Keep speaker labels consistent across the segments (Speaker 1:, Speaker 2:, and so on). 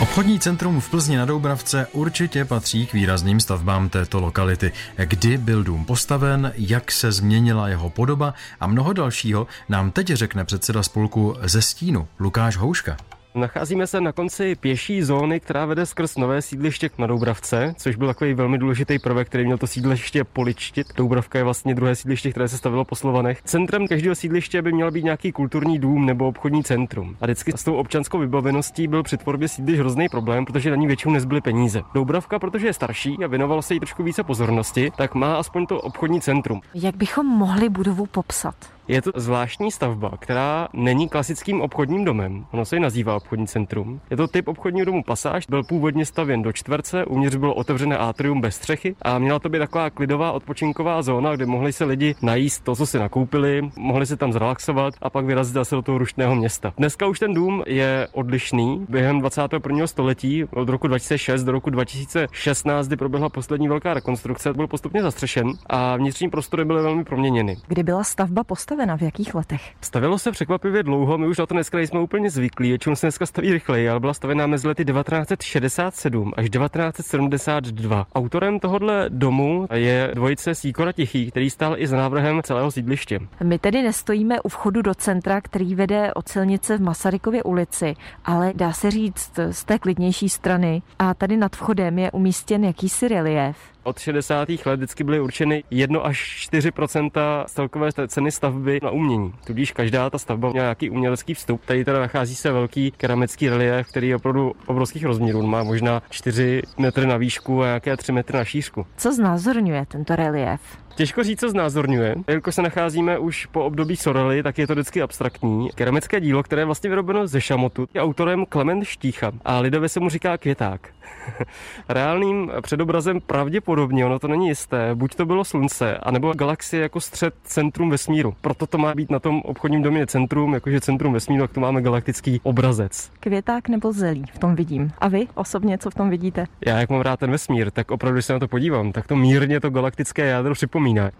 Speaker 1: Obchodní centrum v Plzni na Doubravce určitě patří k výrazným stavbám této lokality. Kdy byl dům postaven, jak se změnila jeho podoba a mnoho dalšího nám teď řekne předseda spolku ze Stínu Lukáš Houška.
Speaker 2: Nacházíme se na konci pěší zóny, která vede skrz nové sídliště na Doubravce, což byl takový velmi důležitý prvek, který měl to sídliště poličtit. Doubravka je vlastně druhé sídliště, které se stavilo po Slovanech. Centrem každého sídliště by měl být nějaký kulturní dům nebo obchodní centrum. A vždycky s tou občanskou vybaveností byl při tvorbě sídlišť hrozný problém, protože na ní většinou nezbyly peníze. Doubravka, protože je starší a věnoval se jí trošku více pozornosti, tak má aspoň to obchodní centrum.
Speaker 3: Jak bychom mohli budovu popsat?
Speaker 2: Je to zvláštní stavba, která není klasickým obchodním domem. Ono se ji nazývá obchodní centrum. Je to typ obchodního domu Pasáž, byl původně stavěn do čtverce, uvnitř bylo otevřené atrium bez střechy a měla to být taková klidová odpočinková zóna, kde mohli se lidi najíst to, co si nakoupili, mohli se tam zrelaxovat a pak vyrazit zase do toho rušného města. Dneska už ten dům je odlišný. Během 21. století od roku 2006 do roku 2016, kdy proběhla poslední velká rekonstrukce, byl postupně zastřešen a vnitřní prostory byly velmi proměněny.
Speaker 3: Kdy byla stavba postavena? Postavena? V jakých letech?
Speaker 2: Stavilo se překvapivě dlouho, my už na to dneska nejsme úplně zvyklí, většinou se dneska staví rychleji, ale byla stavěná mezi lety 1967 až 1972. Autorem tohohle domu je dvojice Sýkora Tichý, který stál i za návrhem celého sídliště.
Speaker 3: My tedy nestojíme u vchodu do centra, který vede od silnice v Masarykově ulici, ale dá se říct z té klidnější strany. A tady nad vchodem je umístěn jakýsi relief
Speaker 2: od 60. let vždycky byly určeny 1 až 4% celkové ceny stavby na umění. Tudíž každá ta stavba měla nějaký umělecký vstup. Tady teda nachází se velký keramický relief, který je opravdu obrovských rozměrů. Má možná 4 metry na výšku a nějaké 3 metry na šířku.
Speaker 3: Co znázorňuje tento relief?
Speaker 2: Těžko říct, co znázorňuje. Jelikož se nacházíme už po období Sorely, tak je to vždycky abstraktní. Keramické dílo, které je vlastně vyrobeno ze šamotu, je autorem Klement Štícha a lidově se mu říká květák. Reálným předobrazem pravděpodobně, ono to není jisté, buď to bylo slunce, anebo galaxie jako střed centrum vesmíru. Proto to má být na tom obchodním domě centrum, jakože centrum vesmíru, tak tu máme galaktický obrazec.
Speaker 3: Květák nebo zelí v tom vidím. A vy osobně, co v tom vidíte?
Speaker 2: Já, jak mám rád ten vesmír, tak opravdu, když se na to podívám, tak to mírně to galaktické jádro připomíná.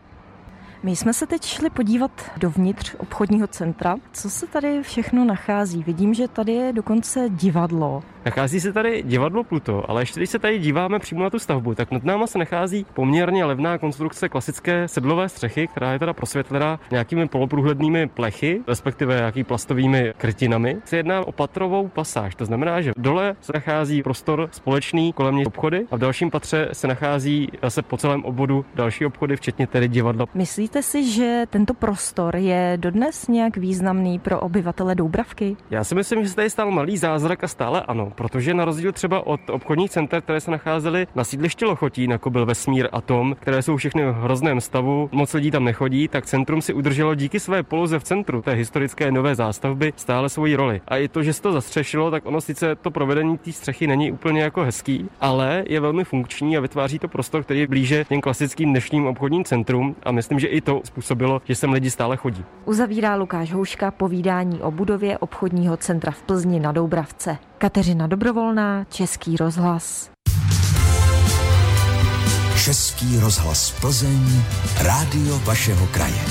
Speaker 3: My jsme se teď šli podívat dovnitř obchodního centra. Co se tady všechno nachází? Vidím, že tady je dokonce divadlo.
Speaker 2: Nachází se tady divadlo Pluto, ale ještě když se tady díváme přímo na tu stavbu, tak nad náma se nachází poměrně levná konstrukce klasické sedlové střechy, která je teda prosvětlená nějakými poloprůhlednými plechy, respektive nějakými plastovými krytinami. Se jedná o patrovou pasáž, to znamená, že dole se nachází prostor společný kolem něj obchody a v dalším patře se nachází zase po celém obvodu další obchody, včetně tedy divadla.
Speaker 3: Myslíte si, že tento prostor je dodnes nějak významný pro obyvatele Doubravky?
Speaker 2: Já si myslím, že se tady stal malý zázrak a stále ano protože na rozdíl třeba od obchodních center, které se nacházely na sídlišti Lochotín, jako byl Vesmír a Tom, které jsou všechny v hrozném stavu, moc lidí tam nechodí, tak centrum si udrželo díky své poloze v centru té historické nové zástavby stále svoji roli. A i to, že se to zastřešilo, tak ono sice to provedení té střechy není úplně jako hezký, ale je velmi funkční a vytváří to prostor, který je blíže těm klasickým dnešním obchodním centrum a myslím, že i to způsobilo, že sem lidi stále chodí.
Speaker 3: Uzavírá Lukáš Houška povídání o budově obchodního centra v Plzni na Doubravce. Kateřina Dobrovolná, Český rozhlas.
Speaker 4: Český rozhlas Plzeň, rádio vašeho kraje.